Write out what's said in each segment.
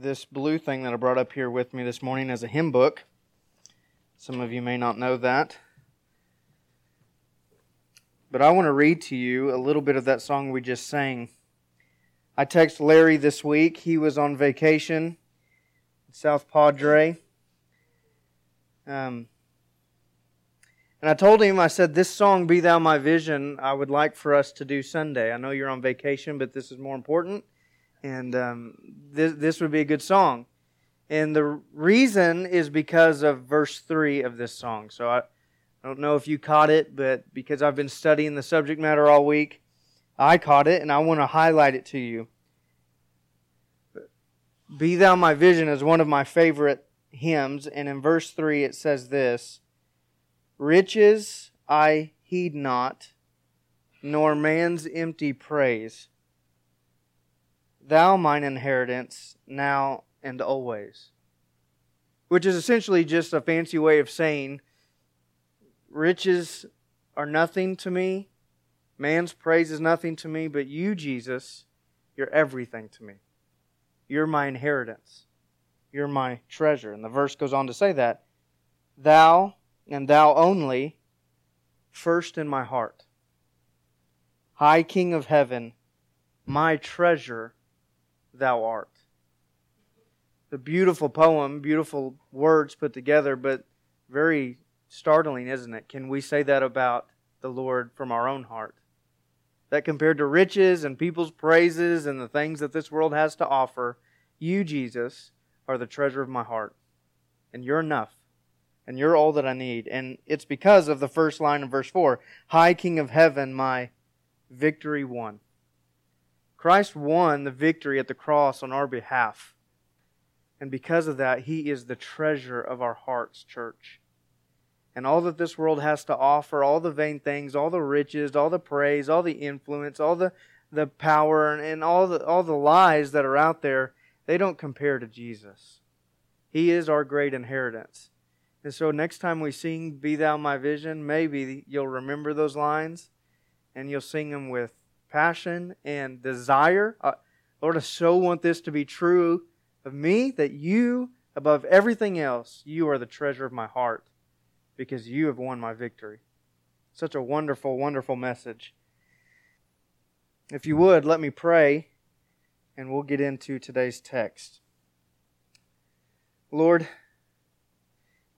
this blue thing that I brought up here with me this morning as a hymn book. Some of you may not know that. But I want to read to you a little bit of that song we just sang. I texted Larry this week. He was on vacation in South Padre. Um, and I told him, I said, This song, Be Thou My Vision, I would like for us to do Sunday. I know you're on vacation, but this is more important. And um, this, this would be a good song. And the reason is because of verse 3 of this song. So I, I don't know if you caught it, but because I've been studying the subject matter all week, I caught it and I want to highlight it to you. Be Thou My Vision is one of my favorite hymns. And in verse 3, it says this Riches I heed not, nor man's empty praise. Thou mine inheritance, now and always. Which is essentially just a fancy way of saying, riches are nothing to me, man's praise is nothing to me, but you, Jesus, you're everything to me. You're my inheritance. You're my treasure. And the verse goes on to say that. Thou and thou only, first in my heart. High King of heaven, my treasure thou art. The beautiful poem, beautiful words put together, but very startling, isn't it? Can we say that about the Lord from our own heart? That compared to riches and people's praises and the things that this world has to offer, you, Jesus, are the treasure of my heart. And you're enough and you're all that I need. And it's because of the first line of verse 4 High King of heaven, my victory won. Christ won the victory at the cross on our behalf. And because of that, He is the treasure of our hearts, church. And all that this world has to offer, all the vain things, all the riches, all the praise, all the influence, all the, the power, and all the, all the lies that are out there, they don't compare to Jesus. He is our great inheritance. And so next time we sing Be Thou My Vision, maybe you'll remember those lines and you'll sing them with passion and desire. Uh, Lord, I so want this to be true of me that you, above everything else, you are the treasure of my heart because you have won my victory. Such a wonderful, wonderful message. If you would, let me pray and we'll get into today's text. Lord,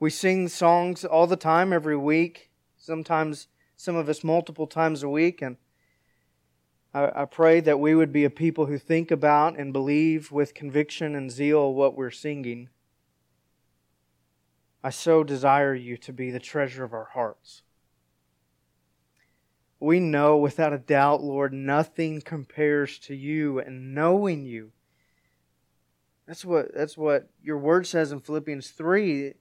we sing songs all the time, every week, sometimes some of us multiple times a week, and I, I pray that we would be a people who think about and believe with conviction and zeal what we're singing. I so desire you to be the treasure of our hearts. We know without a doubt, Lord, nothing compares to you and knowing you. That's what, that's what your word says in Philippians 3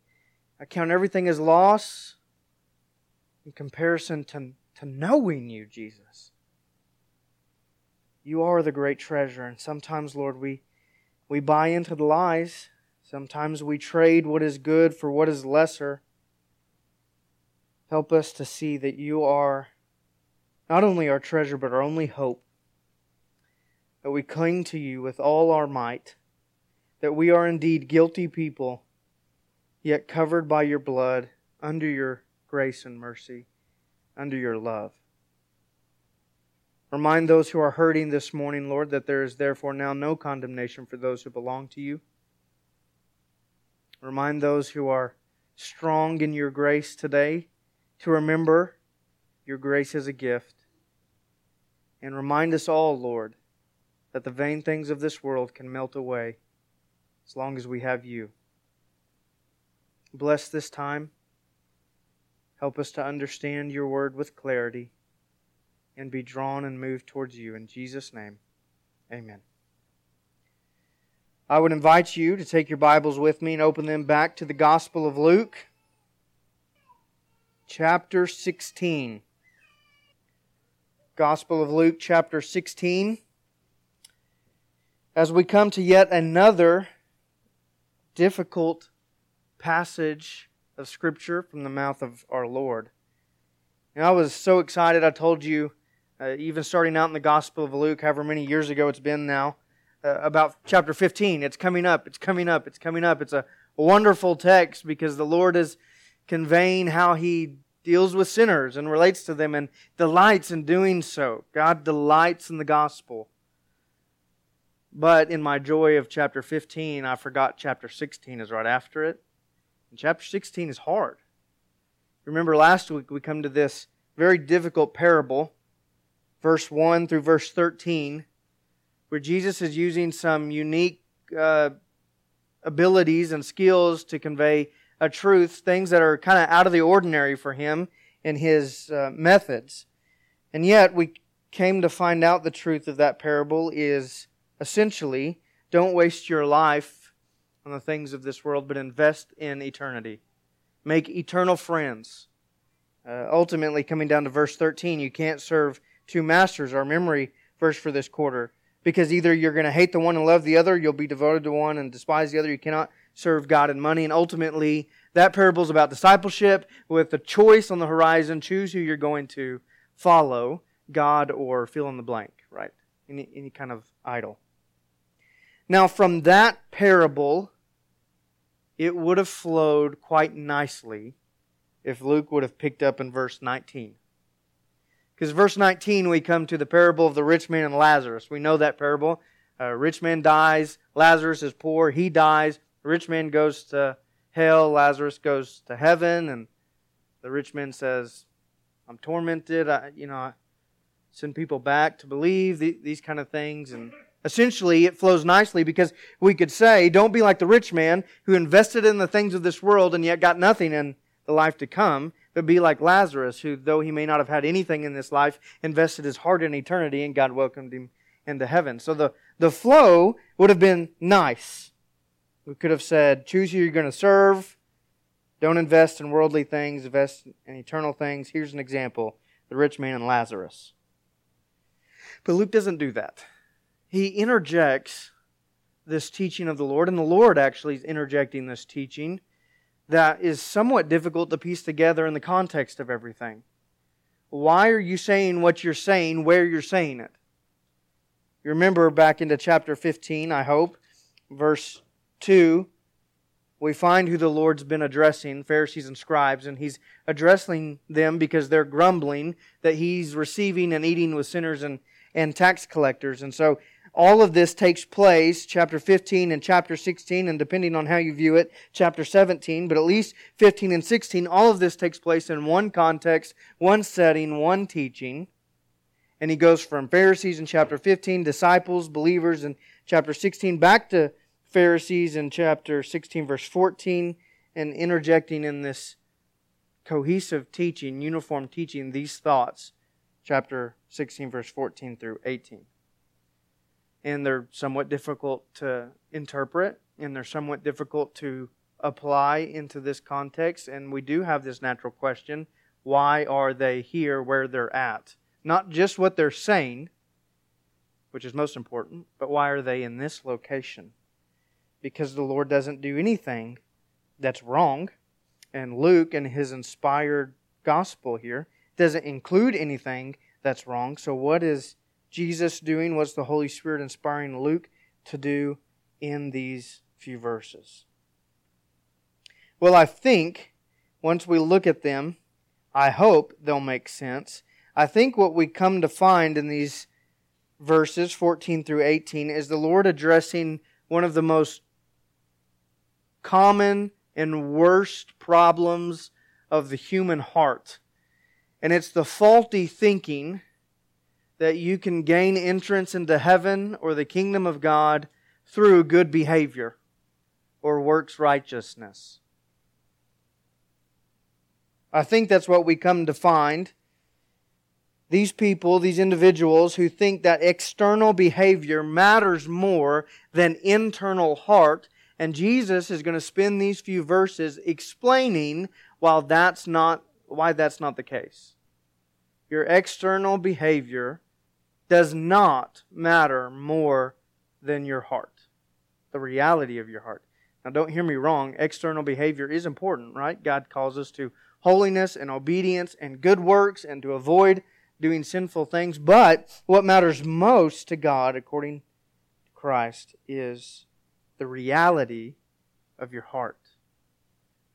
I count everything as loss in comparison to, to knowing you, Jesus. You are the great treasure, and sometimes, Lord, we, we buy into the lies. Sometimes we trade what is good for what is lesser. Help us to see that you are not only our treasure, but our only hope. That we cling to you with all our might. That we are indeed guilty people yet covered by your blood, under your grace and mercy, under your love. Remind those who are hurting this morning, Lord, that there is therefore now no condemnation for those who belong to you. Remind those who are strong in your grace today to remember your grace is a gift. And remind us all, Lord, that the vain things of this world can melt away as long as we have you. Bless this time. Help us to understand your word with clarity and be drawn and moved towards you. In Jesus' name, amen. I would invite you to take your Bibles with me and open them back to the Gospel of Luke, chapter 16. Gospel of Luke, chapter 16. As we come to yet another difficult passage of Scripture from the mouth of our Lord. And I was so excited. I told you, uh, even starting out in the Gospel of Luke, however many years ago it's been now, uh, about chapter 15. It's coming up, it's coming up, it's coming up. It's a wonderful text because the Lord is conveying how He deals with sinners and relates to them and delights in doing so. God delights in the gospel. But in my joy of chapter 15, I forgot chapter 16 is right after it. And chapter 16 is hard. Remember last week we come to this very difficult parable, verse 1 through verse 13, where Jesus is using some unique uh, abilities and skills to convey a truth, things that are kind of out of the ordinary for him in his uh, methods. And yet, we came to find out the truth of that parable is essentially don't waste your life on the things of this world, but invest in eternity. Make eternal friends. Uh, ultimately, coming down to verse 13, you can't serve two masters, our memory verse for this quarter because either you're going to hate the one and love the other, you'll be devoted to one and despise the other. You cannot serve God and money. And ultimately, that parable is about discipleship with the choice on the horizon. Choose who you're going to follow, God or fill in the blank, right? Any, any kind of idol. Now, from that parable, it would have flowed quite nicely if Luke would have picked up in verse 19. Because verse 19, we come to the parable of the rich man and Lazarus. We know that parable. A rich man dies, Lazarus is poor, he dies. The rich man goes to hell, Lazarus goes to heaven, and the rich man says, I'm tormented. I, you know, I send people back to believe the, these kind of things. And essentially, it flows nicely because we could say, don't be like the rich man who invested in the things of this world and yet got nothing in the life to come but be like Lazarus, who, though he may not have had anything in this life, invested his heart in eternity and God welcomed him into heaven. So the, the flow would have been nice. We could have said, choose who you're going to serve. Don't invest in worldly things, invest in eternal things. Here's an example the rich man and Lazarus. But Luke doesn't do that. He interjects this teaching of the Lord, and the Lord actually is interjecting this teaching that is somewhat difficult to piece together in the context of everything. Why are you saying what you're saying where you're saying it? You remember back into chapter 15, I hope, verse 2, we find who the Lord's been addressing, Pharisees and scribes, and he's addressing them because they're grumbling that he's receiving and eating with sinners and, and tax collectors. And so all of this takes place, chapter 15 and chapter 16, and depending on how you view it, chapter 17, but at least 15 and 16, all of this takes place in one context, one setting, one teaching. And he goes from Pharisees in chapter 15, disciples, believers in chapter 16, back to Pharisees in chapter 16, verse 14, and interjecting in this cohesive teaching, uniform teaching, these thoughts, chapter 16, verse 14 through 18 and they're somewhat difficult to interpret and they're somewhat difficult to apply into this context. And we do have this natural question why are they here where they're at? Not just what they're saying, which is most important, but why are they in this location? Because the Lord doesn't do anything that's wrong. And Luke, in his inspired gospel here, doesn't include anything that's wrong. So, what is Jesus doing? What's the Holy Spirit inspiring Luke to do in these few verses? Well, I think once we look at them, I hope they'll make sense. I think what we come to find in these verses 14 through 18 is the Lord addressing one of the most common and worst problems of the human heart. And it's the faulty thinking that you can gain entrance into heaven or the kingdom of God through good behavior or works righteousness. I think that's what we come to find. These people, these individuals who think that external behavior matters more than internal heart. And Jesus is going to spend these few verses explaining why that's not, why that's not the case. Your external behavior does not matter more than your heart, the reality of your heart. Now, don't hear me wrong. External behavior is important, right? God calls us to holiness and obedience and good works and to avoid doing sinful things. But what matters most to God, according to Christ is the reality of your heart,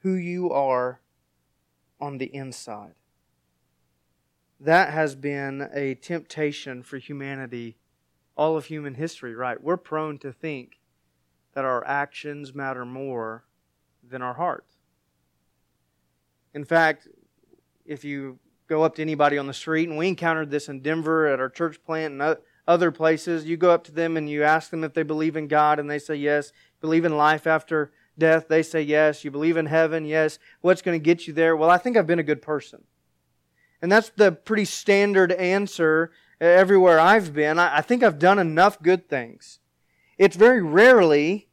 who you are on the inside. That has been a temptation for humanity, all of human history, right? We're prone to think that our actions matter more than our heart. In fact, if you go up to anybody on the street, and we encountered this in Denver at our church plant and other places, you go up to them and you ask them if they believe in God, and they say yes. Believe in life after death? They say yes. You believe in heaven? Yes. What's going to get you there? Well, I think I've been a good person. And that's the pretty standard answer everywhere I've been. I think I've done enough good things. It's very rarely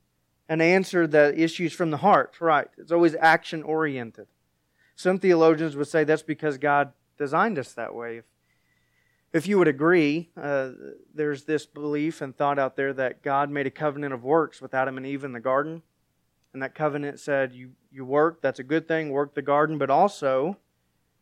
an answer that issues from the heart, right? It's always action oriented. Some theologians would say that's because God designed us that way. If, you would agree, uh, there's this belief and thought out there that God made a covenant of works with Adam and Eve in the garden. And that covenant said, you, you work, that's a good thing, work the garden, but also,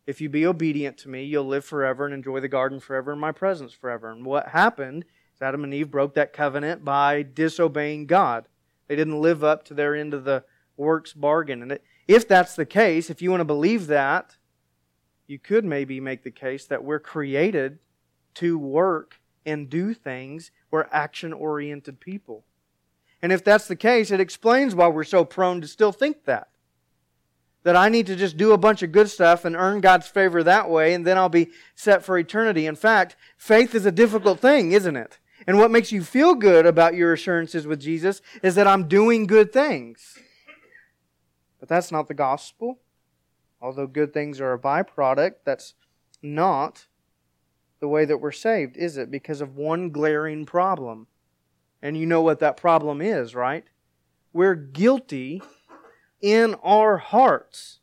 if you be obedient to me, you'll live forever and enjoy the garden forever and my presence forever. And what happened is Adam and Eve broke that covenant by disobeying God. They didn't live up to their end of the works bargain. And if that's the case, if you want to believe that, you could maybe make the case that we're created to work and do things. We're action oriented people. And if that's the case, it explains why we're so prone to still think that. That I need to just do a bunch of good stuff and earn God's favor that way, and then I'll be set for eternity. In fact, faith is a difficult thing, isn't it? And what makes you feel good about your assurances with Jesus is that I'm doing good things. But that's not the gospel. Although good things are a byproduct, that's not the way that we're saved, is it? Because of one glaring problem. And you know what that problem is, right? We're guilty in our hearts.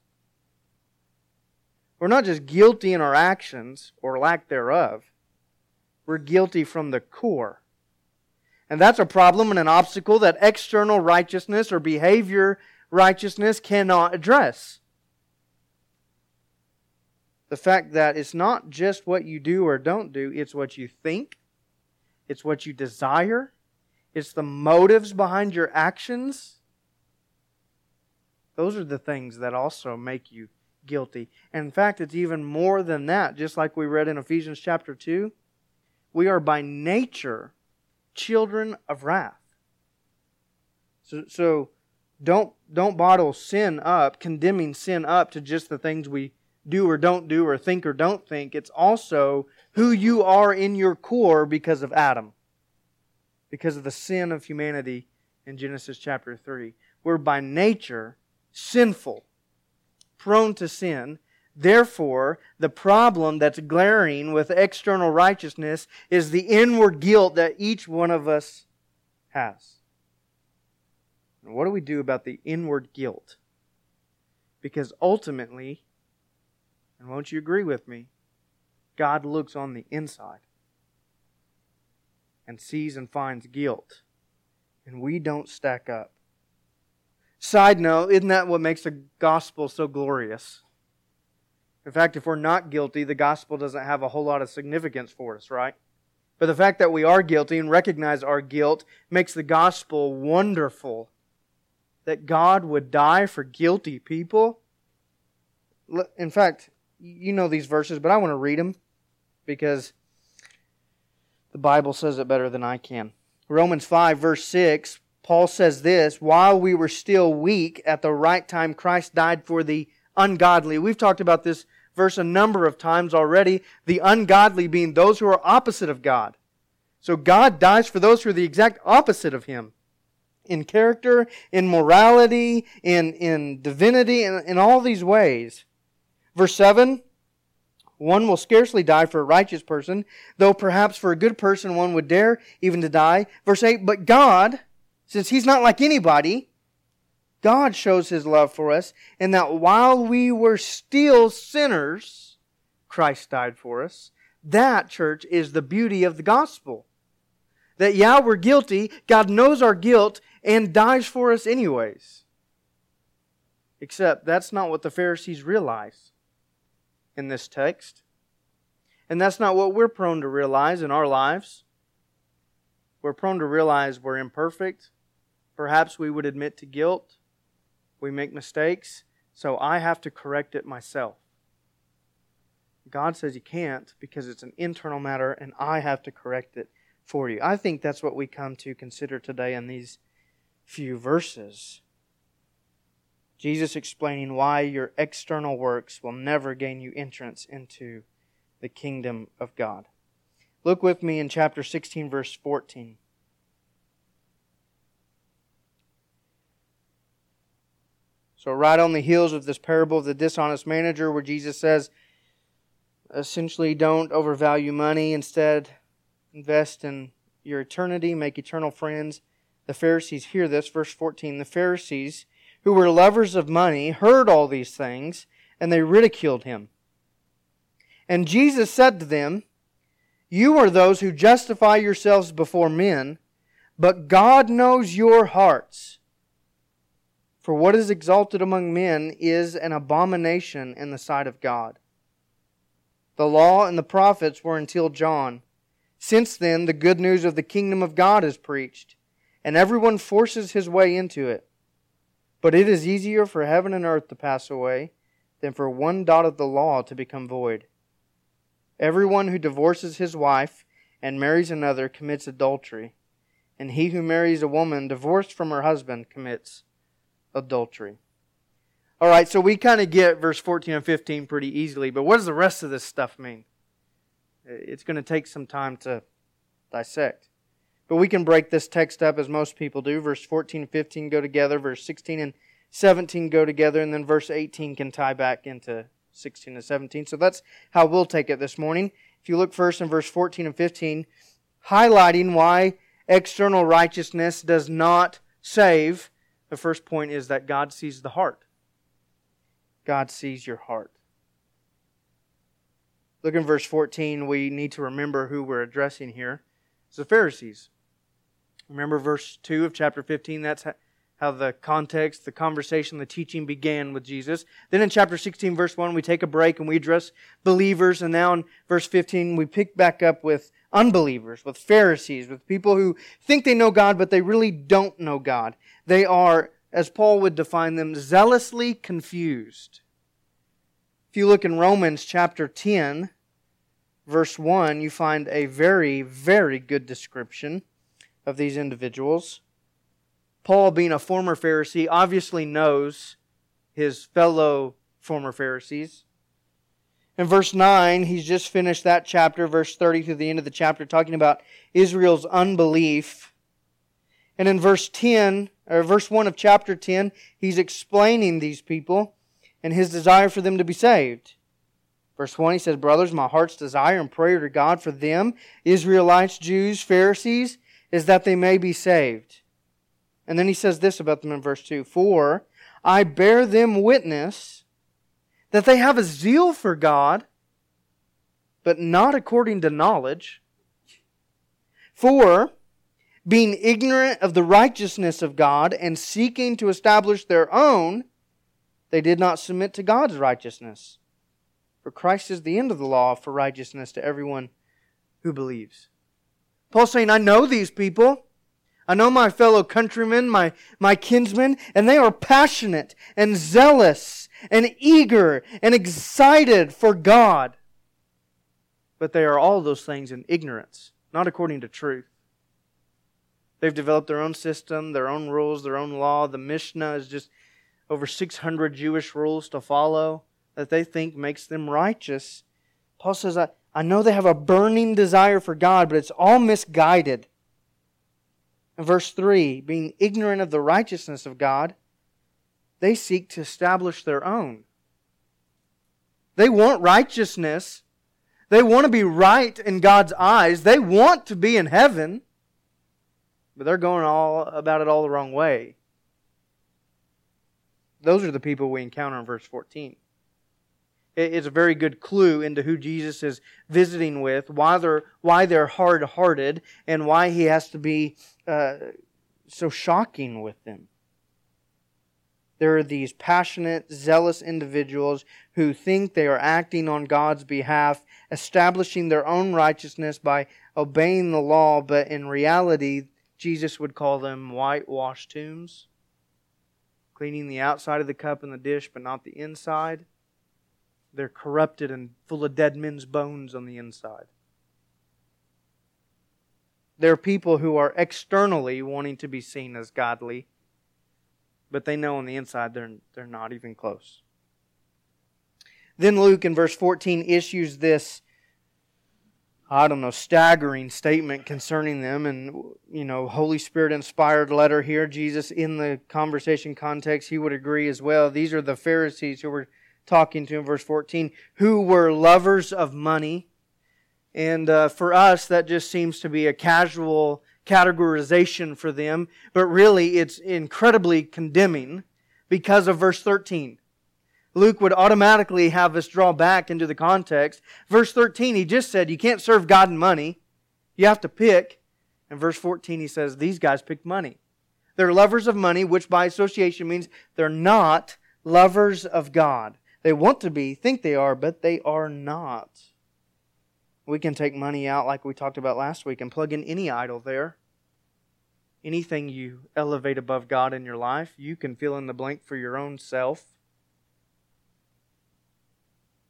We're not just guilty in our actions or lack thereof, we're guilty from the core. And that's a problem and an obstacle that external righteousness or behavior righteousness cannot address. The fact that it's not just what you do or don't do, it's what you think, it's what you desire, it's the motives behind your actions. Those are the things that also make you guilty. And in fact, it's even more than that, just like we read in Ephesians chapter 2. We are by nature children of wrath. So, so don't, don't bottle sin up, condemning sin up to just the things we do or don't do or think or don't think. It's also who you are in your core because of Adam because of the sin of humanity in Genesis chapter 3. We're by nature sinful, prone to sin. Therefore, the problem that's glaring with external righteousness is the inward guilt that each one of us has. And what do we do about the inward guilt? Because ultimately, and won't you agree with me, God looks on the inside and sees and finds guilt. And we don't stack up. Side note, isn't that what makes the gospel so glorious? In fact, if we're not guilty, the gospel doesn't have a whole lot of significance for us, right? But the fact that we are guilty and recognize our guilt makes the gospel wonderful. That God would die for guilty people. In fact, you know these verses, but I want to read them because the Bible says it better than I can. Romans 5, verse 6, Paul says this While we were still weak, at the right time, Christ died for the ungodly. We've talked about this verse a number of times already. The ungodly being those who are opposite of God. So God dies for those who are the exact opposite of Him in character, in morality, in, in divinity, in, in all these ways. Verse 7 one will scarcely die for a righteous person, though perhaps for a good person one would dare even to die. Verse 8, but God, since He's not like anybody, God shows His love for us in that while we were still sinners, Christ died for us. That, church, is the beauty of the gospel. That, yeah, we're guilty, God knows our guilt, and dies for us anyways. Except that's not what the Pharisees realized in this text. And that's not what we're prone to realize in our lives. we're prone to realize we're imperfect. Perhaps we would admit to guilt. We make mistakes, so I have to correct it myself. God says you can't because it's an internal matter and I have to correct it for you. I think that's what we come to consider today in these few verses. Jesus explaining why your external works will never gain you entrance into the kingdom of God. Look with me in chapter 16, verse 14. So, right on the heels of this parable of the dishonest manager, where Jesus says, essentially, don't overvalue money, instead, invest in your eternity, make eternal friends. The Pharisees hear this, verse 14. The Pharisees who were lovers of money, heard all these things, and they ridiculed him. And Jesus said to them, You are those who justify yourselves before men, but God knows your hearts. For what is exalted among men is an abomination in the sight of God. The law and the prophets were until John. Since then, the good news of the kingdom of God is preached, and everyone forces his way into it. But it is easier for heaven and earth to pass away than for one dot of the law to become void. Everyone who divorces his wife and marries another commits adultery, and he who marries a woman divorced from her husband commits adultery. All right, so we kind of get verse 14 and 15 pretty easily, but what does the rest of this stuff mean? It's going to take some time to dissect. But we can break this text up as most people do. Verse 14 and 15 go together, verse 16 and 17 go together, and then verse 18 can tie back into 16 and 17. So that's how we'll take it this morning. If you look first in verse 14 and 15, highlighting why external righteousness does not save, the first point is that God sees the heart. God sees your heart. Look in verse 14, we need to remember who we're addressing here. It's the Pharisees. Remember verse 2 of chapter 15? That's how the context, the conversation, the teaching began with Jesus. Then in chapter 16, verse 1, we take a break and we address believers. And now in verse 15, we pick back up with unbelievers, with Pharisees, with people who think they know God, but they really don't know God. They are, as Paul would define them, zealously confused. If you look in Romans chapter 10, verse 1, you find a very, very good description of these individuals. Paul, being a former Pharisee, obviously knows his fellow former Pharisees. In verse 9, he's just finished that chapter, verse 30 through the end of the chapter, talking about Israel's unbelief. And in verse 10, or verse 1 of chapter 10, he's explaining these people and his desire for them to be saved. Verse 1, he says, Brothers, my heart's desire and prayer to God for them, Israelites, Jews, Pharisees, is that they may be saved. And then he says this about them in verse 2 For I bear them witness that they have a zeal for God, but not according to knowledge. For, being ignorant of the righteousness of God and seeking to establish their own, they did not submit to God's righteousness. For Christ is the end of the law for righteousness to everyone who believes. Paul's saying, I know these people. I know my fellow countrymen, my, my kinsmen, and they are passionate and zealous and eager and excited for God. But they are all those things in ignorance, not according to truth. They've developed their own system, their own rules, their own law. The Mishnah is just over 600 Jewish rules to follow that they think makes them righteous. Paul says, I, I know they have a burning desire for God, but it's all misguided. Verse 3, being ignorant of the righteousness of God, they seek to establish their own. They want righteousness. They want to be right in God's eyes. They want to be in heaven, but they're going all about it all the wrong way. Those are the people we encounter in verse 14 is a very good clue into who Jesus is visiting with, why they're, why they're hard hearted, and why he has to be uh, so shocking with them. There are these passionate, zealous individuals who think they are acting on God's behalf, establishing their own righteousness by obeying the law, but in reality, Jesus would call them whitewashed tombs, cleaning the outside of the cup and the dish, but not the inside. They're corrupted and full of dead men's bones on the inside. There are people who are externally wanting to be seen as godly, but they know on the inside they're, they're not even close. Then Luke in verse 14 issues this, I don't know, staggering statement concerning them. And, you know, Holy Spirit inspired letter here. Jesus, in the conversation context, he would agree as well. These are the Pharisees who were talking to in verse 14, who were lovers of money. And uh, for us, that just seems to be a casual categorization for them, but really it's incredibly condemning because of verse 13. Luke would automatically have us draw back into the context. Verse 13, he just said, You can't serve God and money. You have to pick. And verse 14, he says, These guys picked money. They're lovers of money, which by association means they're not lovers of God. They want to be, think they are, but they are not. We can take money out, like we talked about last week, and plug in any idol there. Anything you elevate above God in your life, you can fill in the blank for your own self.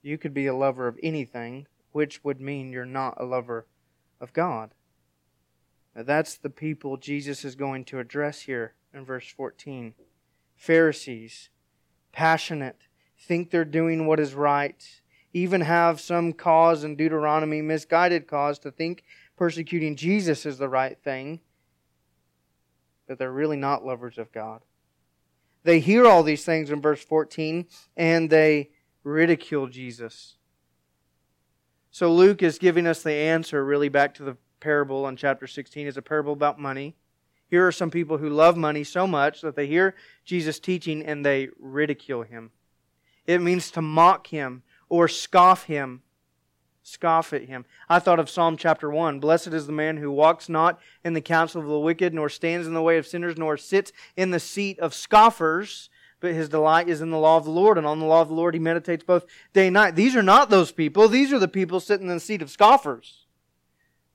You could be a lover of anything, which would mean you're not a lover of God. Now, that's the people Jesus is going to address here in verse 14. Pharisees, passionate, think they're doing what is right, even have some cause in Deuteronomy, misguided cause, to think persecuting Jesus is the right thing, but they're really not lovers of God. They hear all these things in verse 14 and they ridicule Jesus. So Luke is giving us the answer really back to the parable in chapter 16. It's a parable about money. Here are some people who love money so much that they hear Jesus teaching and they ridicule him. It means to mock him or scoff him. Scoff at him. I thought of Psalm chapter 1. Blessed is the man who walks not in the counsel of the wicked, nor stands in the way of sinners, nor sits in the seat of scoffers, but his delight is in the law of the Lord, and on the law of the Lord he meditates both day and night. These are not those people. These are the people sitting in the seat of scoffers.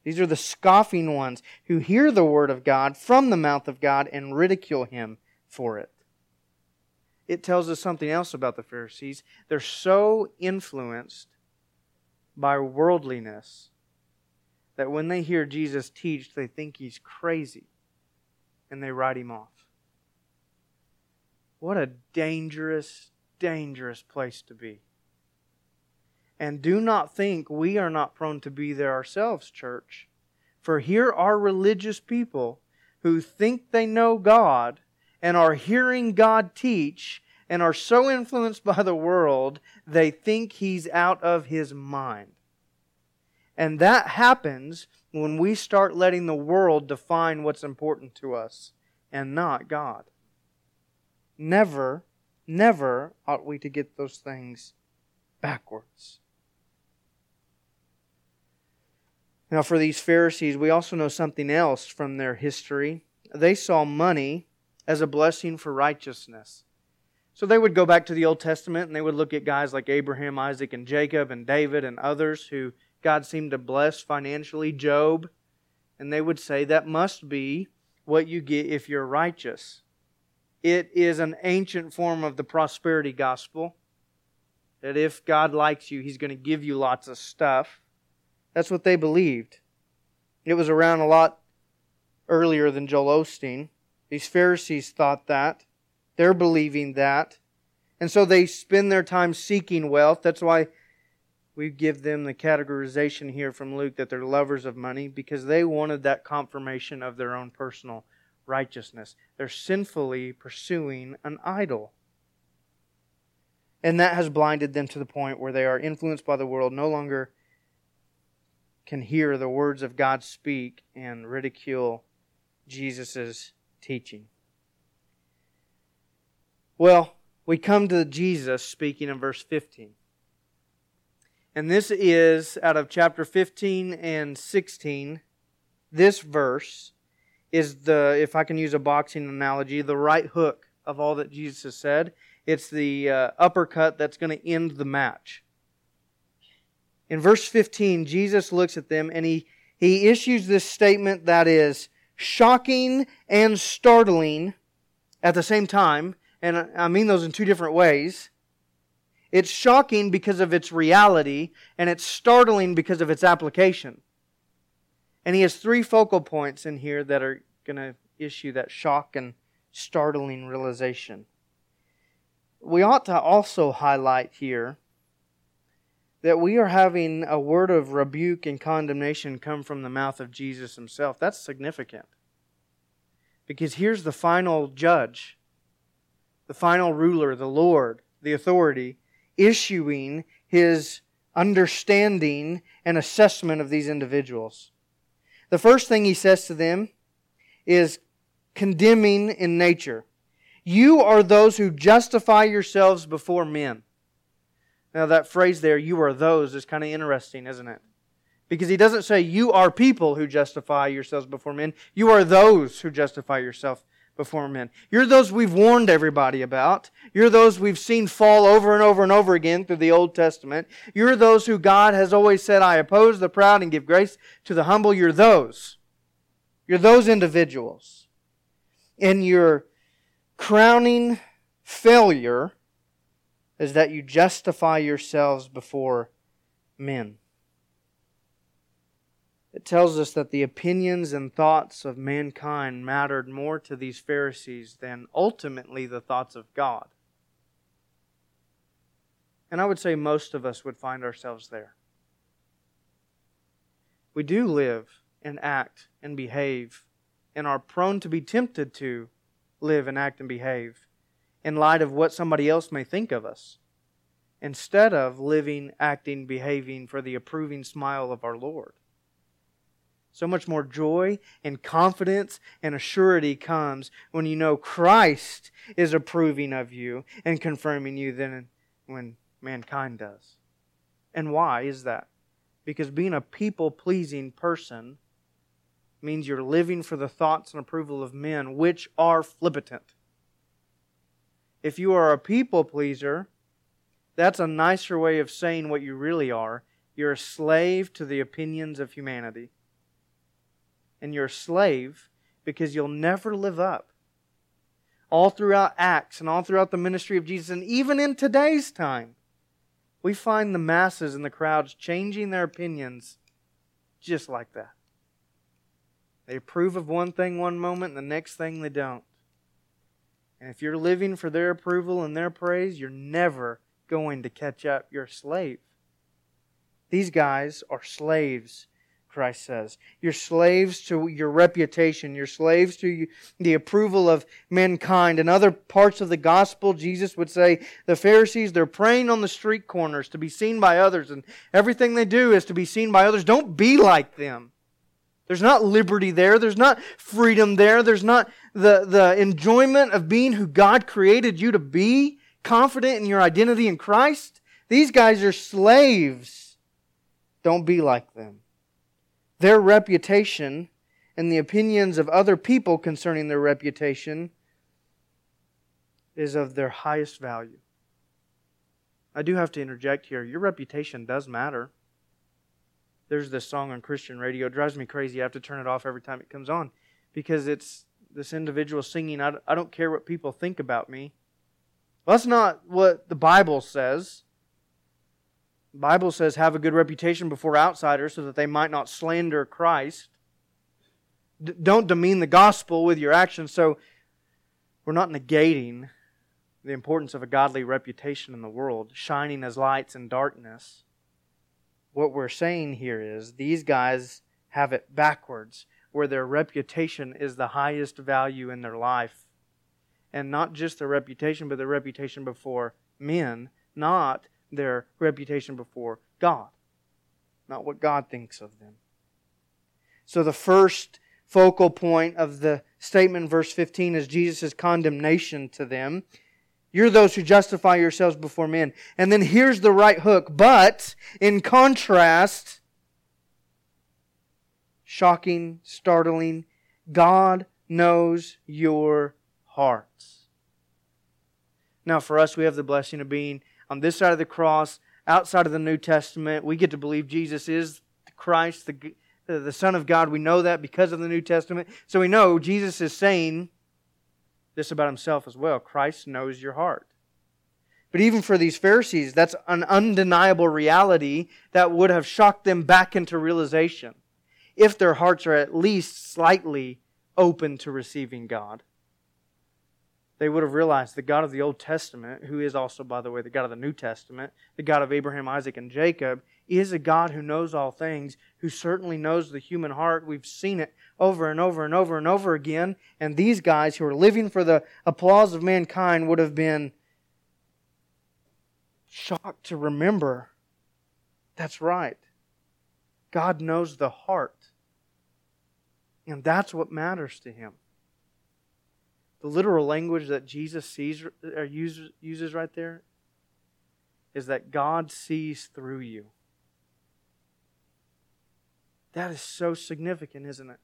These are the scoffing ones who hear the word of God from the mouth of God and ridicule him for it it tells us something else about the Pharisees. They're so influenced by worldliness that when they hear Jesus teach, they think he's crazy and they write him off. What a dangerous, dangerous place to be. And do not think we are not prone to be there ourselves, church. For here are religious people who think they know God and are hearing God teach and are so influenced by the world, they think he's out of his mind. And that happens when we start letting the world define what's important to us and not God. Never, never ought we to get those things backwards. Now, for these Pharisees, we also know something else from their history. They saw money as a blessing for righteousness. So they would go back to the Old Testament and they would look at guys like Abraham, Isaac, and Jacob, and David, and others who God seemed to bless financially, Job, and they would say that must be what you get if you're righteous. It is an ancient form of the prosperity gospel that if God likes you, He's going to give you lots of stuff. That's what they believed. It was around a lot earlier than Joel Osteen. These Pharisees thought that. They're believing that. And so they spend their time seeking wealth. That's why we give them the categorization here from Luke that they're lovers of money because they wanted that confirmation of their own personal righteousness. They're sinfully pursuing an idol. And that has blinded them to the point where they are influenced by the world, no longer can hear the words of God speak and ridicule Jesus' teaching. Well, we come to Jesus speaking in verse 15. And this is out of chapter 15 and 16. This verse is the, if I can use a boxing analogy, the right hook of all that Jesus has said. It's the uh, uppercut that's going to end the match. In verse 15, Jesus looks at them and he, he issues this statement that is shocking and startling at the same time. And I mean those in two different ways. It's shocking because of its reality, and it's startling because of its application. And he has three focal points in here that are going to issue that shock and startling realization. We ought to also highlight here that we are having a word of rebuke and condemnation come from the mouth of Jesus himself. That's significant. Because here's the final judge, the final ruler, the Lord, the authority, issuing his understanding and assessment of these individuals. The first thing he says to them is condemning in nature. You are those who justify yourselves before men. Now, that phrase there, you are those, is kind of interesting, isn't it? Because he doesn't say, you are people who justify yourselves before men. You are those who justify yourself before men. You're those we've warned everybody about. You're those we've seen fall over and over and over again through the Old Testament. You're those who God has always said, I oppose the proud and give grace to the humble. You're those. You're those individuals. And your crowning failure is that you justify yourselves before men. It tells us that the opinions and thoughts of mankind mattered more to these Pharisees than ultimately the thoughts of God. And I would say most of us would find ourselves there. We do live and act and behave and are prone to be tempted to live and act and behave in light of what somebody else may think of us instead of living, acting, behaving for the approving smile of our Lord. So much more joy and confidence and assurity comes when you know Christ is approving of you and confirming you than when mankind does. And why is that? Because being a people pleasing person means you're living for the thoughts and approval of men, which are flippant. If you are a people pleaser, that's a nicer way of saying what you really are. You're a slave to the opinions of humanity and you're a slave because you'll never live up. All throughout Acts and all throughout the ministry of Jesus, and even in today's time, we find the masses and the crowds changing their opinions just like that. They approve of one thing one moment, and the next thing they don't. And if you're living for their approval and their praise, you're never going to catch up. You're a slave. These guys are slaves Christ says. You're slaves to your reputation. You're slaves to the approval of mankind. In other parts of the gospel, Jesus would say the Pharisees, they're praying on the street corners to be seen by others, and everything they do is to be seen by others. Don't be like them. There's not liberty there. There's not freedom there. There's not the, the enjoyment of being who God created you to be, confident in your identity in Christ. These guys are slaves. Don't be like them. Their reputation and the opinions of other people concerning their reputation is of their highest value. I do have to interject here. Your reputation does matter. There's this song on Christian radio. It drives me crazy. I have to turn it off every time it comes on because it's this individual singing, I don't care what people think about me. Well, that's not what the Bible says. The Bible says, have a good reputation before outsiders so that they might not slander Christ. D- don't demean the gospel with your actions. So we're not negating the importance of a godly reputation in the world, shining as lights in darkness. What we're saying here is these guys have it backwards, where their reputation is the highest value in their life. And not just their reputation, but their reputation before men, not their reputation before God, not what God thinks of them. So the first focal point of the statement verse 15 is Jesus' condemnation to them. You're those who justify yourselves before men. And then here's the right hook. But, in contrast, shocking, startling, God knows your hearts. Now, for us, we have the blessing of being on this side of the cross, outside of the New Testament. We get to believe Jesus is Christ, the, the Son of God. We know that because of the New Testament. So we know Jesus is saying this about himself as well Christ knows your heart. But even for these Pharisees, that's an undeniable reality that would have shocked them back into realization if their hearts are at least slightly open to receiving God they would have realized the God of the Old Testament, who is also, by the way, the God of the New Testament, the God of Abraham, Isaac, and Jacob, is a God who knows all things, who certainly knows the human heart. We've seen it over and over and over and over again. And these guys who are living for the applause of mankind would have been shocked to remember that's right. God knows the heart. And that's what matters to him. The literal language that Jesus sees or uses, uses right there is that God sees through you. That is so significant, isn't it?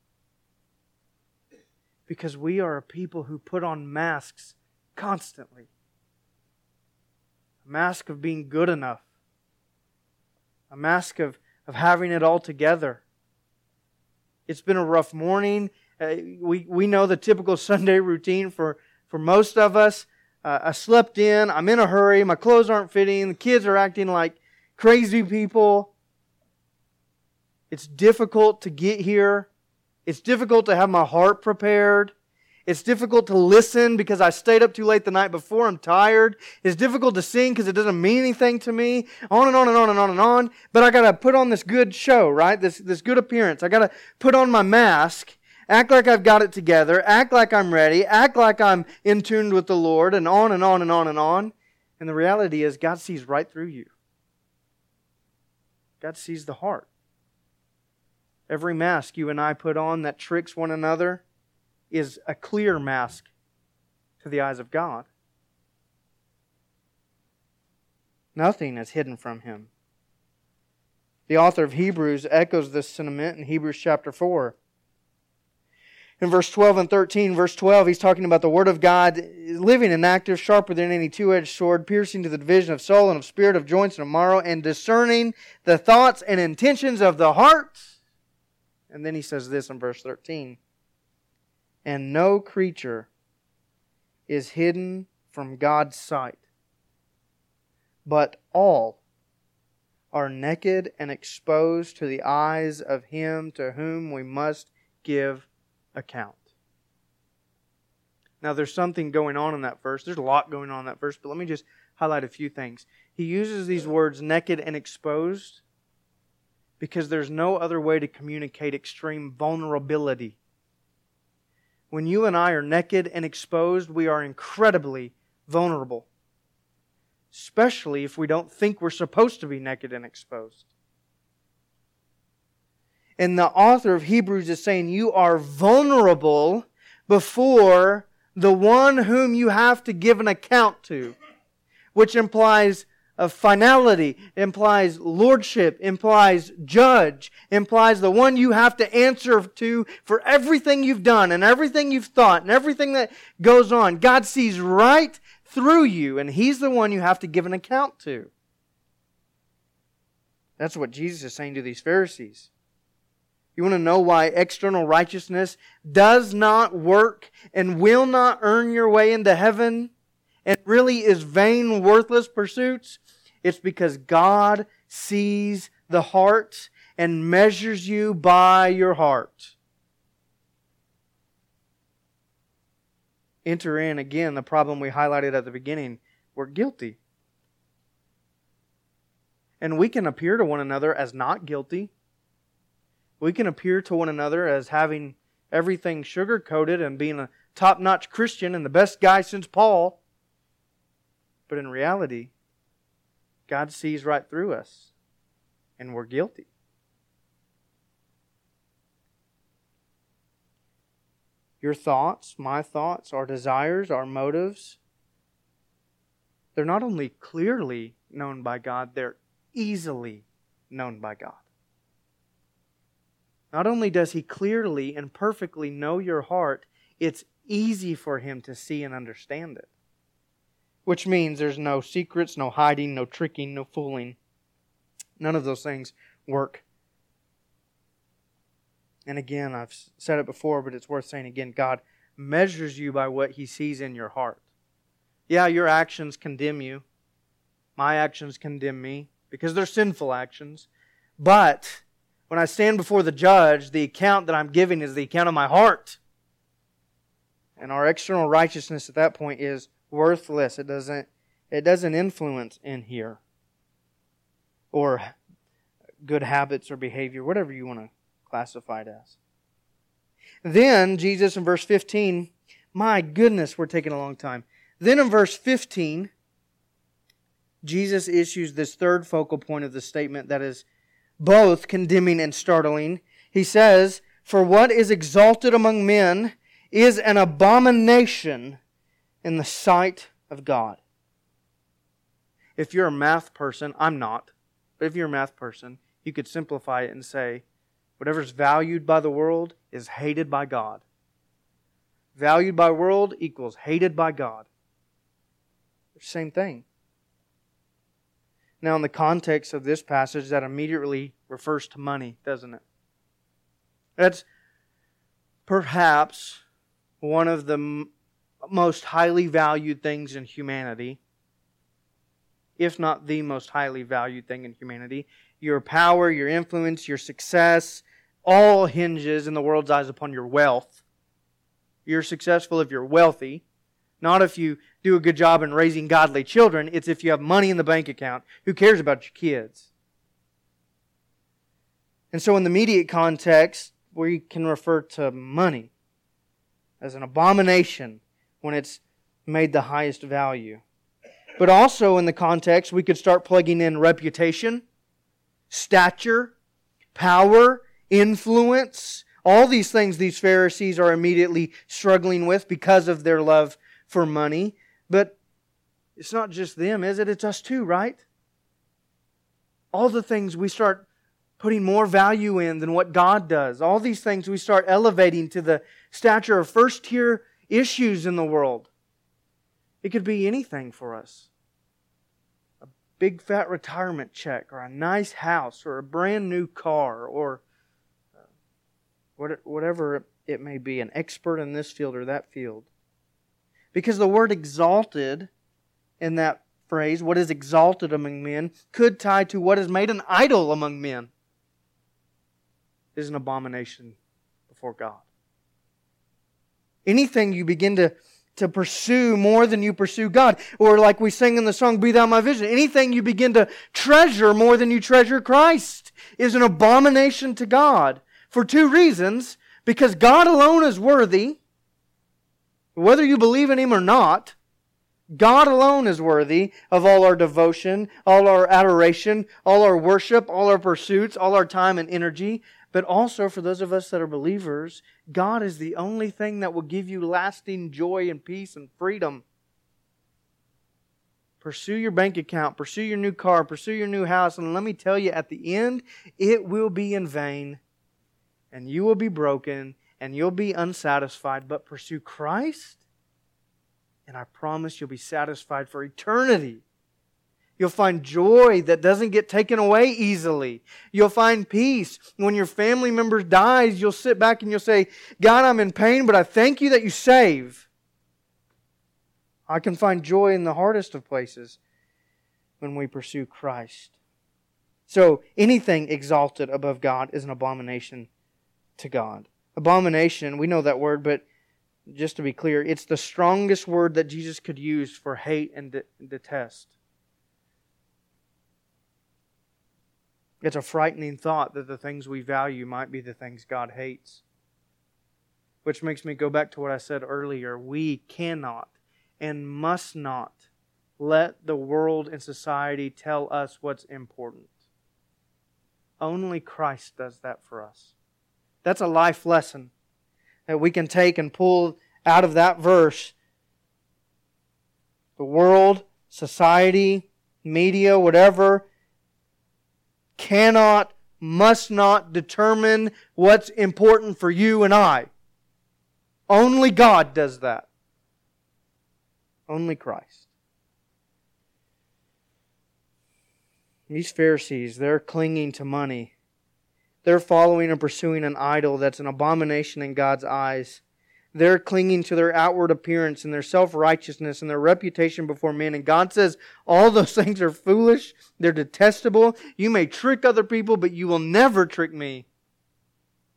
Because we are a people who put on masks constantly a mask of being good enough, a mask of, of having it all together. It's been a rough morning. Uh, we, we know the typical Sunday routine for, for most of us. Uh, I slept in, I'm in a hurry, my clothes aren't fitting, the kids are acting like crazy people. It's difficult to get here. It's difficult to have my heart prepared. It's difficult to listen because I stayed up too late the night before. I'm tired. It's difficult to sing because it doesn't mean anything to me. On and on and on and on and on. But I gotta put on this good show, right? This, this good appearance. I gotta put on my mask act like I've got it together, act like I'm ready, act like I'm in tune with the Lord, and on and on and on and on. And the reality is, God sees right through you. God sees the heart. Every mask you and I put on that tricks one another is a clear mask to the eyes of God. Nothing is hidden from Him. The author of Hebrews echoes this sentiment in Hebrews chapter 4 in verse 12 and 13, verse 12, he's talking about the Word of God living and active, sharper than any two edged sword, piercing to the division of soul and of spirit, of joints and of marrow, and discerning the thoughts and intentions of the heart. And then he says this in verse 13 And no creature is hidden from God's sight, but all are naked and exposed to the eyes of Him to whom we must give account. Now, there's something going on in that verse. There's a lot going on in that verse, but let me just highlight a few things. He uses these words naked and exposed because there's no other way to communicate extreme vulnerability. When you and I are naked and exposed, we are incredibly vulnerable, especially if we don't think we're supposed to be naked and exposed. And the author of Hebrews is saying you are vulnerable before the one whom you have to give an account to, which implies a finality, implies lordship, implies judge, implies the one you have to answer to for everything you've done and everything you've thought and everything that goes on. God sees right through you, and He's the one you have to give an account to. That's what Jesus is saying to these Pharisees. You want to know why external righteousness does not work and will not earn your way into heaven and really is vain, worthless pursuits? It's because God sees the heart and measures you by your heart. Enter in again the problem we highlighted at the beginning. We're guilty. And we can appear to one another as not guilty we can appear to one another as having everything sugar coated and being a top notch Christian and the best guy since Paul. But in reality, God sees right through us, and we're guilty. Your thoughts, my thoughts, our desires, our motives, they're not only clearly known by God, they're easily known by God. Not only does He clearly and perfectly know your heart, it's easy for Him to see and understand it. Which means there's no secrets, no hiding, no tricking, no fooling. None of those things work. And again, I've said it before, but it's worth saying again God measures you by what he sees in your heart. Yeah, your actions condemn you. My actions condemn me because they're sinful actions. But when I stand before the judge, the account that I'm giving is the account of my heart. And our external righteousness at that point is worthless. It doesn't, it doesn't influence in here. Or good habits or behavior, whatever you want to classify it as. Then, Jesus in verse 15, my goodness, we're taking a long time. Then in verse 15, Jesus issues this third focal point of the statement that is both condemning and startling. He says, For what is exalted among men is an abomination in the sight of God. If you're a math person, I'm not, but if you're a math person, you could simplify it and say, whatever's valued by the world is hated by God. Valued by world equals hated by God. Same thing. Now, in the context of this passage, that immediately refers to money, doesn't it? That's perhaps one of the most highly valued things in humanity, if not the most highly valued thing in humanity. Your power, your influence, your success, all hinges in the world's eyes upon your wealth. You're successful if you're wealthy. Not if you do a good job in raising godly children. It's if you have money in the bank account. Who cares about your kids? And so, in the immediate context, we can refer to money as an abomination when it's made the highest value. But also, in the context, we could start plugging in reputation, stature, power, influence. All these things these Pharisees are immediately struggling with because of their love for money. But it's not just them, is it? It's us too, right? All the things we start putting more value in than what God does. All these things we start elevating to the stature of first tier issues in the world. It could be anything for us a big fat retirement check, or a nice house, or a brand new car, or uh, whatever it may be, an expert in this field or that field. Because the word exalted in that phrase, what is exalted among men, could tie to what is made an idol among men, is an abomination before God. Anything you begin to, to pursue more than you pursue God, or like we sing in the song, Be Thou My Vision, anything you begin to treasure more than you treasure Christ is an abomination to God for two reasons. Because God alone is worthy, whether you believe in Him or not, God alone is worthy of all our devotion, all our adoration, all our worship, all our pursuits, all our time and energy. But also for those of us that are believers, God is the only thing that will give you lasting joy and peace and freedom. Pursue your bank account, pursue your new car, pursue your new house, and let me tell you, at the end, it will be in vain, and you will be broken, and you'll be unsatisfied, but pursue Christ, and I promise you'll be satisfied for eternity. You'll find joy that doesn't get taken away easily. You'll find peace. When your family member dies, you'll sit back and you'll say, God, I'm in pain, but I thank you that you save. I can find joy in the hardest of places when we pursue Christ. So anything exalted above God is an abomination to God. Abomination, we know that word, but just to be clear, it's the strongest word that Jesus could use for hate and de- detest. It's a frightening thought that the things we value might be the things God hates. Which makes me go back to what I said earlier. We cannot and must not let the world and society tell us what's important. Only Christ does that for us. That's a life lesson that we can take and pull out of that verse. The world, society, media, whatever, cannot, must not determine what's important for you and I. Only God does that. Only Christ. These Pharisees, they're clinging to money. They're following and pursuing an idol that's an abomination in God's eyes. They're clinging to their outward appearance and their self righteousness and their reputation before men. And God says all those things are foolish. They're detestable. You may trick other people, but you will never trick me.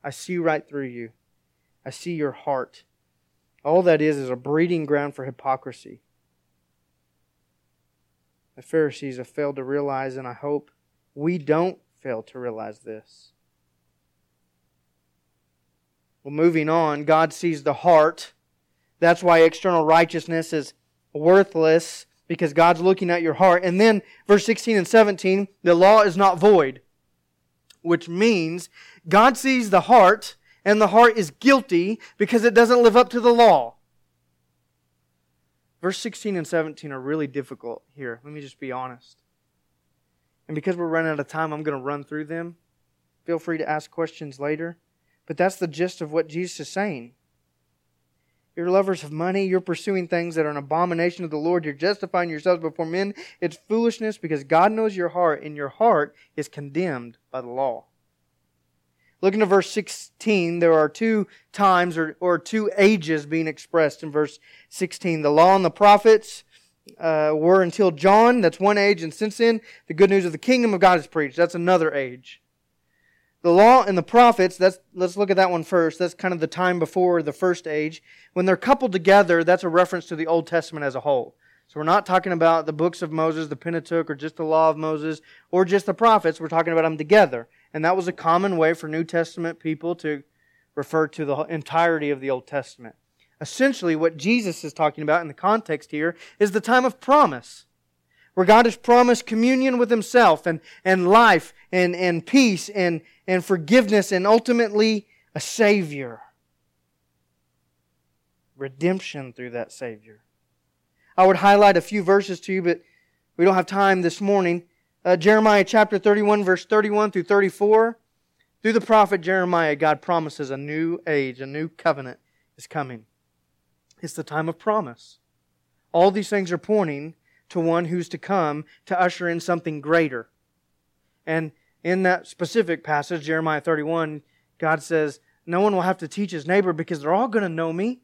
I see right through you. I see your heart. All that is is a breeding ground for hypocrisy. The Pharisees have failed to realize, and I hope we don't fail to realize this. Well, moving on, God sees the heart. That's why external righteousness is worthless because God's looking at your heart. And then, verse 16 and 17, the law is not void, which means God sees the heart, and the heart is guilty because it doesn't live up to the law. Verse 16 and 17 are really difficult here. Let me just be honest. And because we're running out of time, I'm going to run through them. Feel free to ask questions later. But that's the gist of what Jesus is saying. You're lovers of money. You're pursuing things that are an abomination of the Lord. You're justifying yourselves before men. It's foolishness because God knows your heart, and your heart is condemned by the law. Looking at verse 16, there are two times or, or two ages being expressed in verse 16. The law and the prophets uh, were until John, that's one age, and since then, the good news of the kingdom of God is preached. That's another age. The law and the prophets, that's, let's look at that one first. That's kind of the time before the first age. When they're coupled together, that's a reference to the Old Testament as a whole. So we're not talking about the books of Moses, the Pentateuch, or just the law of Moses, or just the prophets. We're talking about them together. And that was a common way for New Testament people to refer to the entirety of the Old Testament. Essentially, what Jesus is talking about in the context here is the time of promise, where God has promised communion with Himself and, and life and, and peace and, and forgiveness and ultimately a Savior. Redemption through that Savior. I would highlight a few verses to you, but we don't have time this morning uh, Jeremiah chapter 31, verse 31 through 34. Through the prophet Jeremiah, God promises a new age, a new covenant is coming. It's the time of promise. All these things are pointing to one who's to come to usher in something greater. And in that specific passage, Jeremiah 31, God says, No one will have to teach his neighbor because they're all going to know me.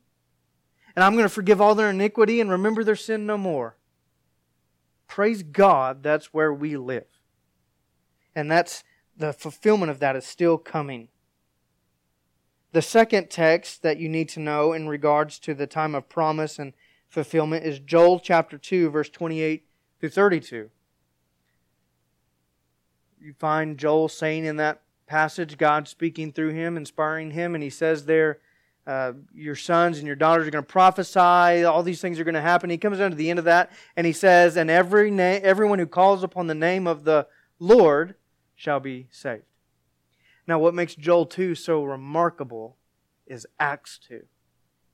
And I'm going to forgive all their iniquity and remember their sin no more. Praise God, that's where we live. And that's the fulfillment of that is still coming. The second text that you need to know in regards to the time of promise and fulfillment is Joel chapter 2, verse 28 through 32. You find Joel saying in that passage, God speaking through him, inspiring him, and he says there, uh, your sons and your daughters are going to prophesy. All these things are going to happen. He comes down to the end of that, and he says, "And every na- everyone who calls upon the name of the Lord shall be saved." Now, what makes Joel two so remarkable is Acts two.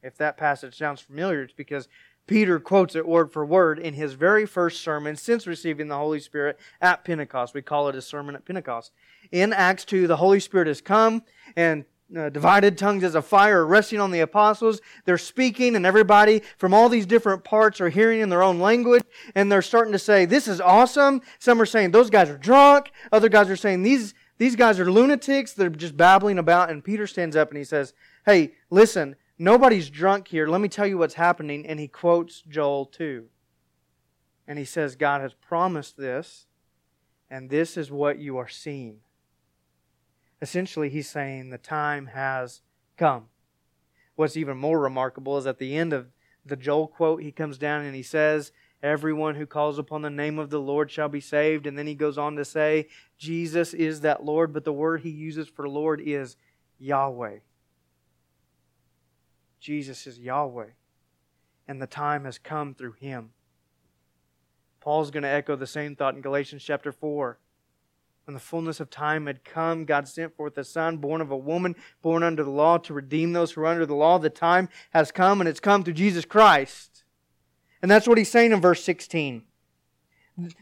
If that passage sounds familiar, it's because Peter quotes it word for word in his very first sermon since receiving the Holy Spirit at Pentecost. We call it a sermon at Pentecost. In Acts 2, the Holy Spirit has come and uh, divided tongues as a fire resting on the apostles. They're speaking, and everybody from all these different parts are hearing in their own language, and they're starting to say, This is awesome. Some are saying, Those guys are drunk. Other guys are saying, These, these guys are lunatics. They're just babbling about. And Peter stands up and he says, Hey, listen, nobody's drunk here. Let me tell you what's happening. And he quotes Joel 2. And he says, God has promised this, and this is what you are seeing. Essentially, he's saying the time has come. What's even more remarkable is at the end of the Joel quote, he comes down and he says, Everyone who calls upon the name of the Lord shall be saved. And then he goes on to say, Jesus is that Lord, but the word he uses for Lord is Yahweh. Jesus is Yahweh. And the time has come through him. Paul's going to echo the same thought in Galatians chapter 4. When the fullness of time had come, God sent forth a Son, born of a woman, born under the law, to redeem those who are under the law. The time has come, and it's come through Jesus Christ. And that's what he's saying in verse 16.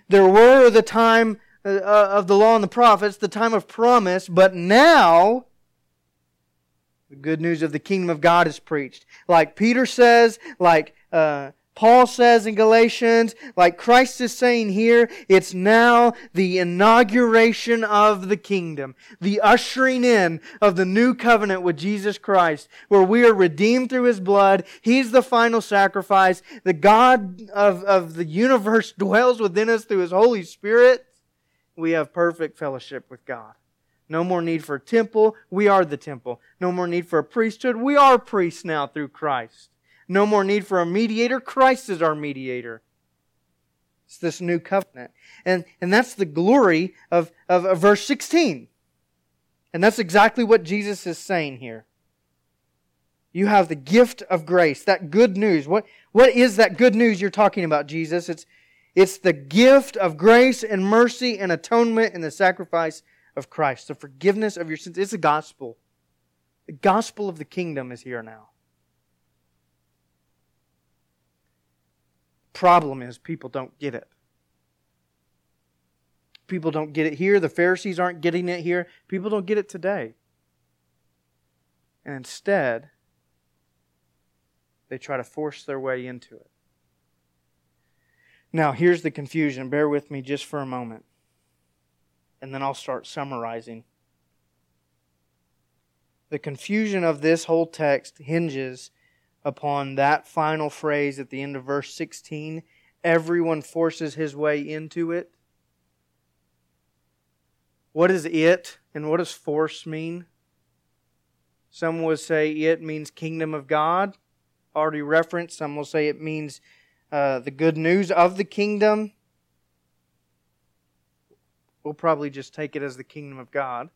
There were the time uh, of the law and the prophets, the time of promise, but now the good news of the kingdom of God is preached. Like Peter says, like uh, Paul says in Galatians, like Christ is saying here, it's now the inauguration of the kingdom, the ushering in of the new covenant with Jesus Christ, where we are redeemed through his blood. He's the final sacrifice. The God of, of the universe dwells within us through his Holy Spirit. We have perfect fellowship with God. No more need for a temple. We are the temple. No more need for a priesthood. We are priests now through Christ. No more need for a mediator. Christ is our mediator. It's this new covenant. And, and that's the glory of, of, of verse 16. And that's exactly what Jesus is saying here. You have the gift of grace, that good news. What, what is that good news you're talking about, Jesus? It's, it's the gift of grace and mercy and atonement in the sacrifice of Christ, the forgiveness of your sins. It's the gospel. The gospel of the kingdom is here now. Problem is, people don't get it. People don't get it here. The Pharisees aren't getting it here. People don't get it today. And instead, they try to force their way into it. Now, here's the confusion. Bear with me just for a moment and then I'll start summarizing. The confusion of this whole text hinges upon that final phrase at the end of verse 16 everyone forces his way into it. What is it and what does force mean? Some will say it means kingdom of God, already referenced. Some will say it means uh, the good news of the kingdom. We'll probably just take it as the kingdom of God.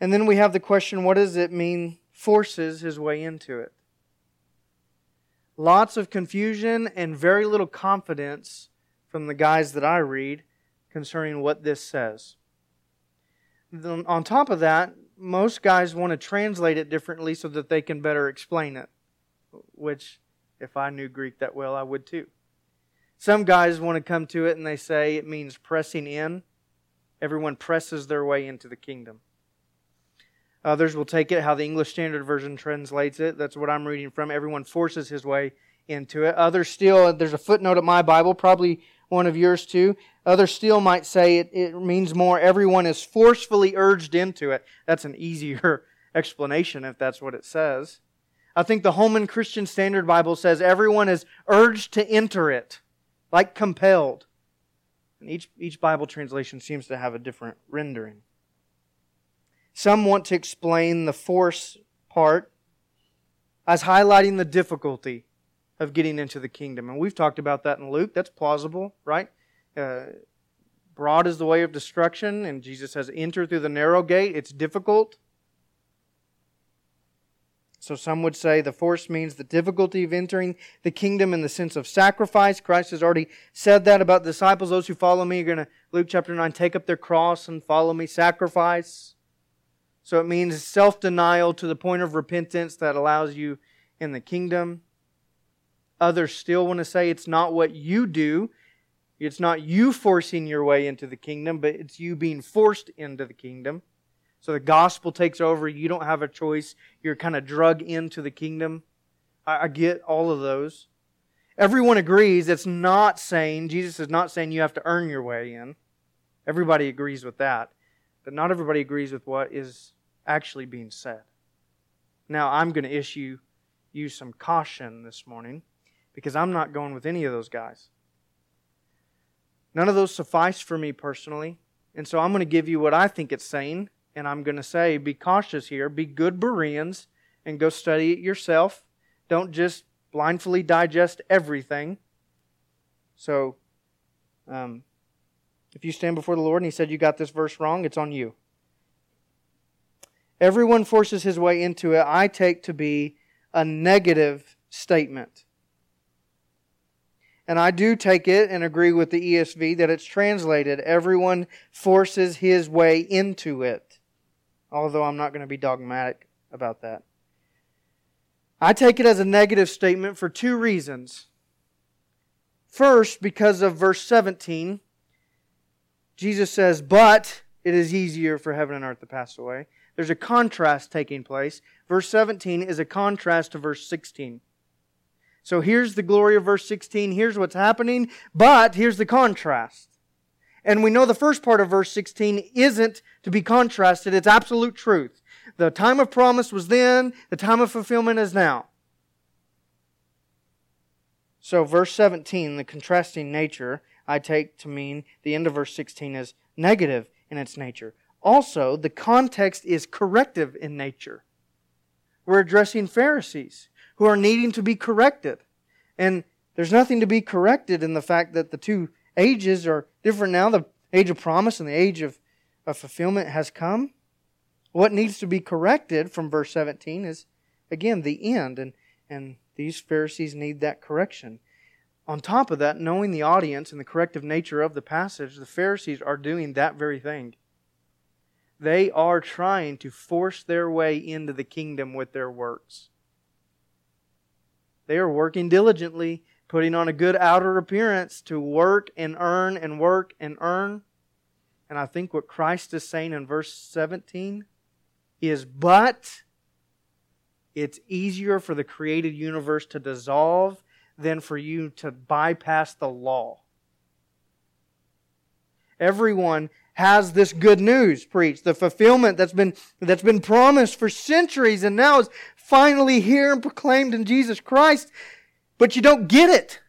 And then we have the question what does it mean forces his way into it? Lots of confusion and very little confidence from the guys that I read concerning what this says. On top of that, most guys want to translate it differently so that they can better explain it, which, if I knew Greek that well, I would too. Some guys want to come to it and they say it means pressing in. Everyone presses their way into the kingdom. Others will take it how the English Standard Version translates it. That's what I'm reading from. Everyone forces his way into it. Others still, there's a footnote at my Bible, probably one of yours too. Others still might say it, it means more everyone is forcefully urged into it. That's an easier explanation if that's what it says. I think the Holman Christian Standard Bible says everyone is urged to enter it like compelled. And each, each Bible translation seems to have a different rendering. Some want to explain the force part as highlighting the difficulty of getting into the kingdom. And we've talked about that in Luke. That's plausible, right? Uh, broad is the way of destruction, and Jesus says, enter through the narrow gate. It's difficult. So some would say the force means the difficulty of entering the kingdom in the sense of sacrifice. Christ has already said that about disciples. Those who follow me are going to, Luke chapter 9, take up their cross and follow me, sacrifice. So it means self denial to the point of repentance that allows you in the kingdom. Others still want to say it's not what you do. It's not you forcing your way into the kingdom, but it's you being forced into the kingdom. So the gospel takes over. You don't have a choice. You're kind of drug into the kingdom. I, I get all of those. Everyone agrees it's not saying, Jesus is not saying you have to earn your way in. Everybody agrees with that. But not everybody agrees with what is actually being said. Now, I'm going to issue you some caution this morning because I'm not going with any of those guys. None of those suffice for me personally. And so I'm going to give you what I think it's saying and I'm going to say, be cautious here. Be good Bereans and go study it yourself. Don't just blindly digest everything. So, um, if you stand before the Lord and He said you got this verse wrong, it's on you. Everyone forces his way into it, I take to be a negative statement. And I do take it and agree with the ESV that it's translated, everyone forces his way into it although I'm not going to be dogmatic about that. I take it as a negative statement for two reasons. First, because of verse 17, Jesus says, But it is easier for heaven and earth to pass away. There's a contrast taking place. Verse 17 is a contrast to verse 16. So here's the glory of verse 16. Here's what's happening. But here's the contrast. And we know the first part of verse 16 isn't to be contrasted. It's absolute truth. The time of promise was then. The time of fulfillment is now. So verse 17, the contrasting nature, I take to mean the end of verse 16 is negative in its nature. Also, the context is corrective in nature. We're addressing Pharisees who are needing to be corrected. And there's nothing to be corrected in the fact that the two ages are different now. The age of promise and the age of, of fulfillment has come. What needs to be corrected from verse 17 is, again, the end. And, and these Pharisees need that correction. On top of that, knowing the audience and the corrective nature of the passage, the Pharisees are doing that very thing. They are trying to force their way into the kingdom with their works. They are working diligently, putting on a good outer appearance to work and earn and work and earn. And I think what Christ is saying in verse 17 is, but it's easier for the created universe to dissolve than for you to bypass the law. Everyone has this good news preached, the fulfillment that's been, that's been promised for centuries and now is finally here and proclaimed in Jesus Christ, but you don't get it.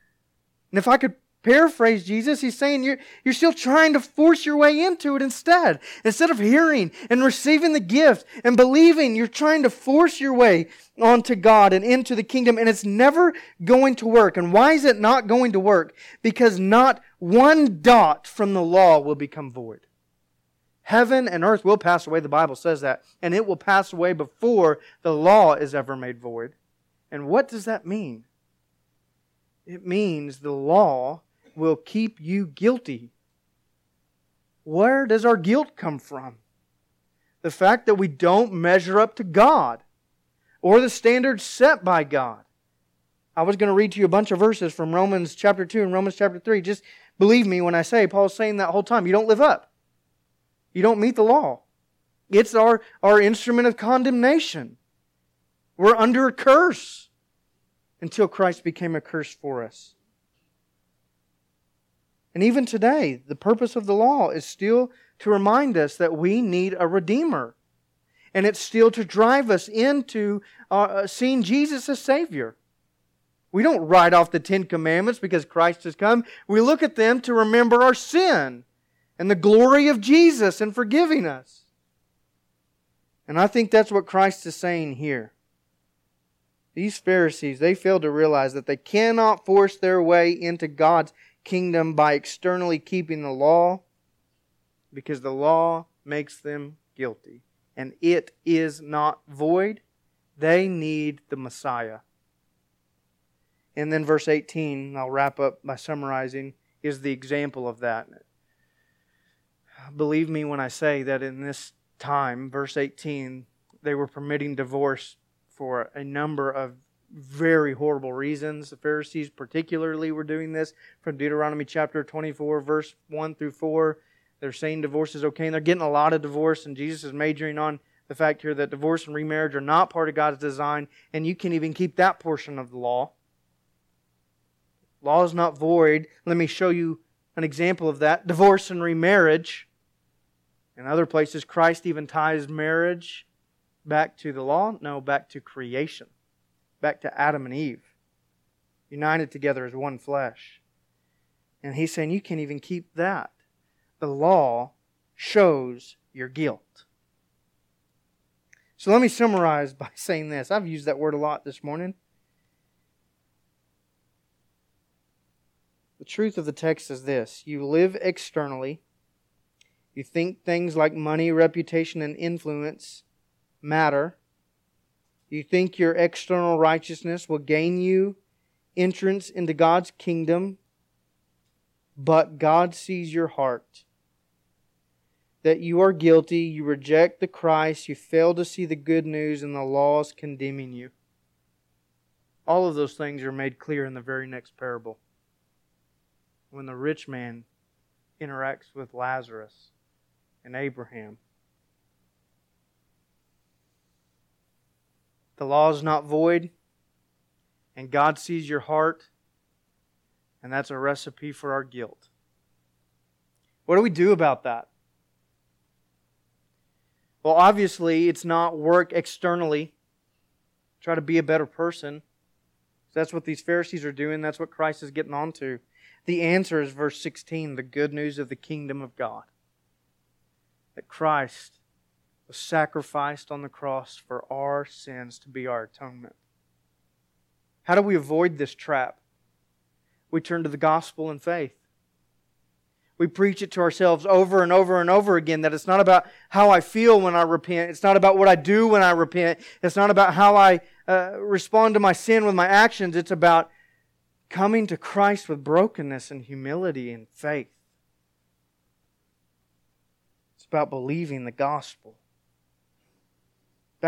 And if I could paraphrase Jesus, he's saying you're, you're still trying to force your way into it instead. Instead of hearing and receiving the gift and believing, you're trying to force your way onto God and into the kingdom, and it's never going to work. And why is it not going to work? Because not one dot from the law will become void. Heaven and earth will pass away, the Bible says that, and it will pass away before the law is ever made void. And what does that mean? It means the law will keep you guilty. Where does our guilt come from? The fact that we don't measure up to God or the standards set by God. I was going to read to you a bunch of verses from Romans chapter 2 and Romans chapter 3. Just believe me when I say Paul's saying that whole time. You don't live up. You don't meet the law. It's our, our instrument of condemnation. We're under a curse until Christ became a curse for us. And even today, the purpose of the law is still to remind us that we need a Redeemer. And it's still to drive us into uh, seeing Jesus as Savior. We don't write off the Ten Commandments because Christ has come. We look at them to remember our sin and the glory of Jesus in forgiving us. And I think that's what Christ is saying here. These Pharisees, they fail to realize that they cannot force their way into God's kingdom by externally keeping the law because the law makes them guilty. And it is not void. They need the Messiah. And then verse 18, I'll wrap up by summarizing, is the example of that believe me when I say that in this time, verse 18, they were permitting divorce for a number of very horrible reasons. The Pharisees, particularly, were doing this from Deuteronomy chapter 24, verse 1 through 4. They're saying divorce is okay, and they're getting a lot of divorce, and Jesus is majoring on the fact here that divorce and remarriage are not part of God's design, and you can even keep that portion of the law. Law is not void. Let me show you an example of that. Divorce and remarriage in other places, Christ even ties marriage back to the law. No, back to creation, back to Adam and Eve, united together as one flesh. And he's saying you can't even keep that. The law shows your guilt. So let me summarize by saying this. I've used that word a lot this morning. The truth of the text is this you live externally you think things like money, reputation, and influence matter. You think your external righteousness will gain you entrance into God's kingdom, but God sees your heart. That you are guilty, you reject the Christ, you fail to see the good news, and the law is condemning you. All of those things are made clear in the very next parable. When the rich man interacts with Lazarus and Abraham. The law is not void, And God sees your heart, and that's a recipe for our guilt. What do we do about that? Well, obviously, it's not work externally. Try to be a better person. That's what these Pharisees are doing. That's what Christ is getting onto. The answer is verse 16 the good news of the kingdom of God. That Christ was sacrificed on the cross for our sins to be our atonement. How do we avoid this trap? We turn to the gospel and faith. We preach it to ourselves over and over and over again that it's not about how I feel when I repent. It's not about what I do when I repent. It's not about how I uh, respond to my sin with my actions. It's about coming to Christ with brokenness and humility and faith. It's about believing the gospel.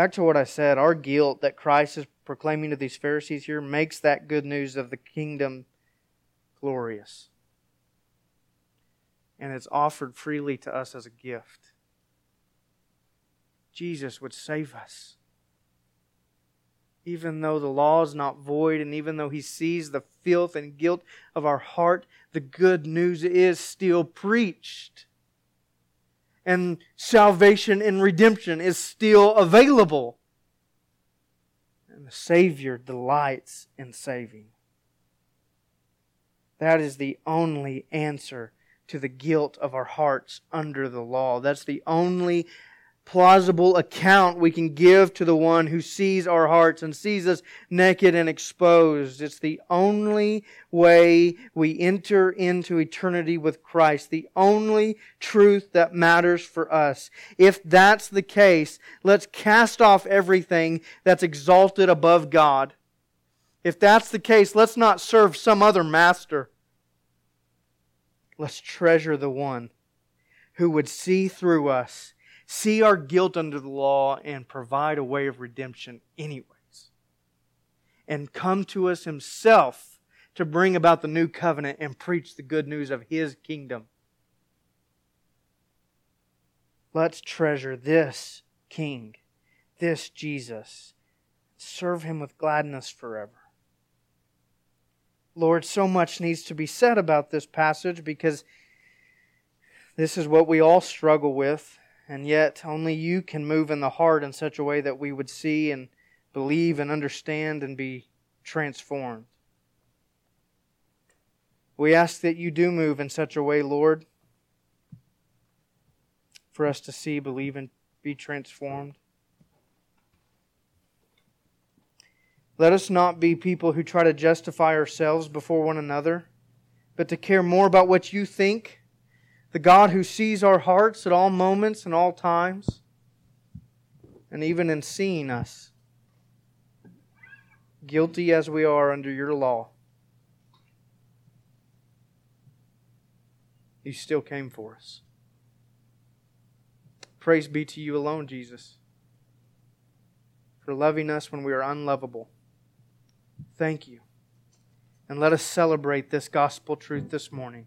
Back to what I said, our guilt that Christ is proclaiming to these Pharisees here makes that good news of the kingdom glorious. And it's offered freely to us as a gift. Jesus would save us. Even though the law is not void, and even though He sees the filth and guilt of our heart, the good news is still preached. And salvation and redemption is still available. And the Savior delights in saving. That is the only answer to the guilt of our hearts under the law. That's the only plausible account we can give to the one who sees our hearts and sees us naked and exposed. It's the only way we enter into eternity with Christ, the only truth that matters for us. If that's the case, let's cast off everything that's exalted above God. If that's the case, let's not serve some other master. Let's treasure the one who would see through us see our guilt under the law and provide a way of redemption anyways. And come to us himself to bring about the new covenant and preach the good news of his kingdom. Let's treasure this King, this Jesus. Serve him with gladness forever. Lord, so much needs to be said about this passage because this is what we all struggle with and yet only you can move in the heart in such a way that we would see and believe and understand and be transformed. We ask that you do move in such a way, Lord, for us to see, believe, and be transformed. Let us not be people who try to justify ourselves before one another, but to care more about what you think the God who sees our hearts at all moments and all times, and even in seeing us, guilty as we are under your law, you still came for us. Praise be to you alone, Jesus, for loving us when we are unlovable. Thank you. And let us celebrate this gospel truth this morning.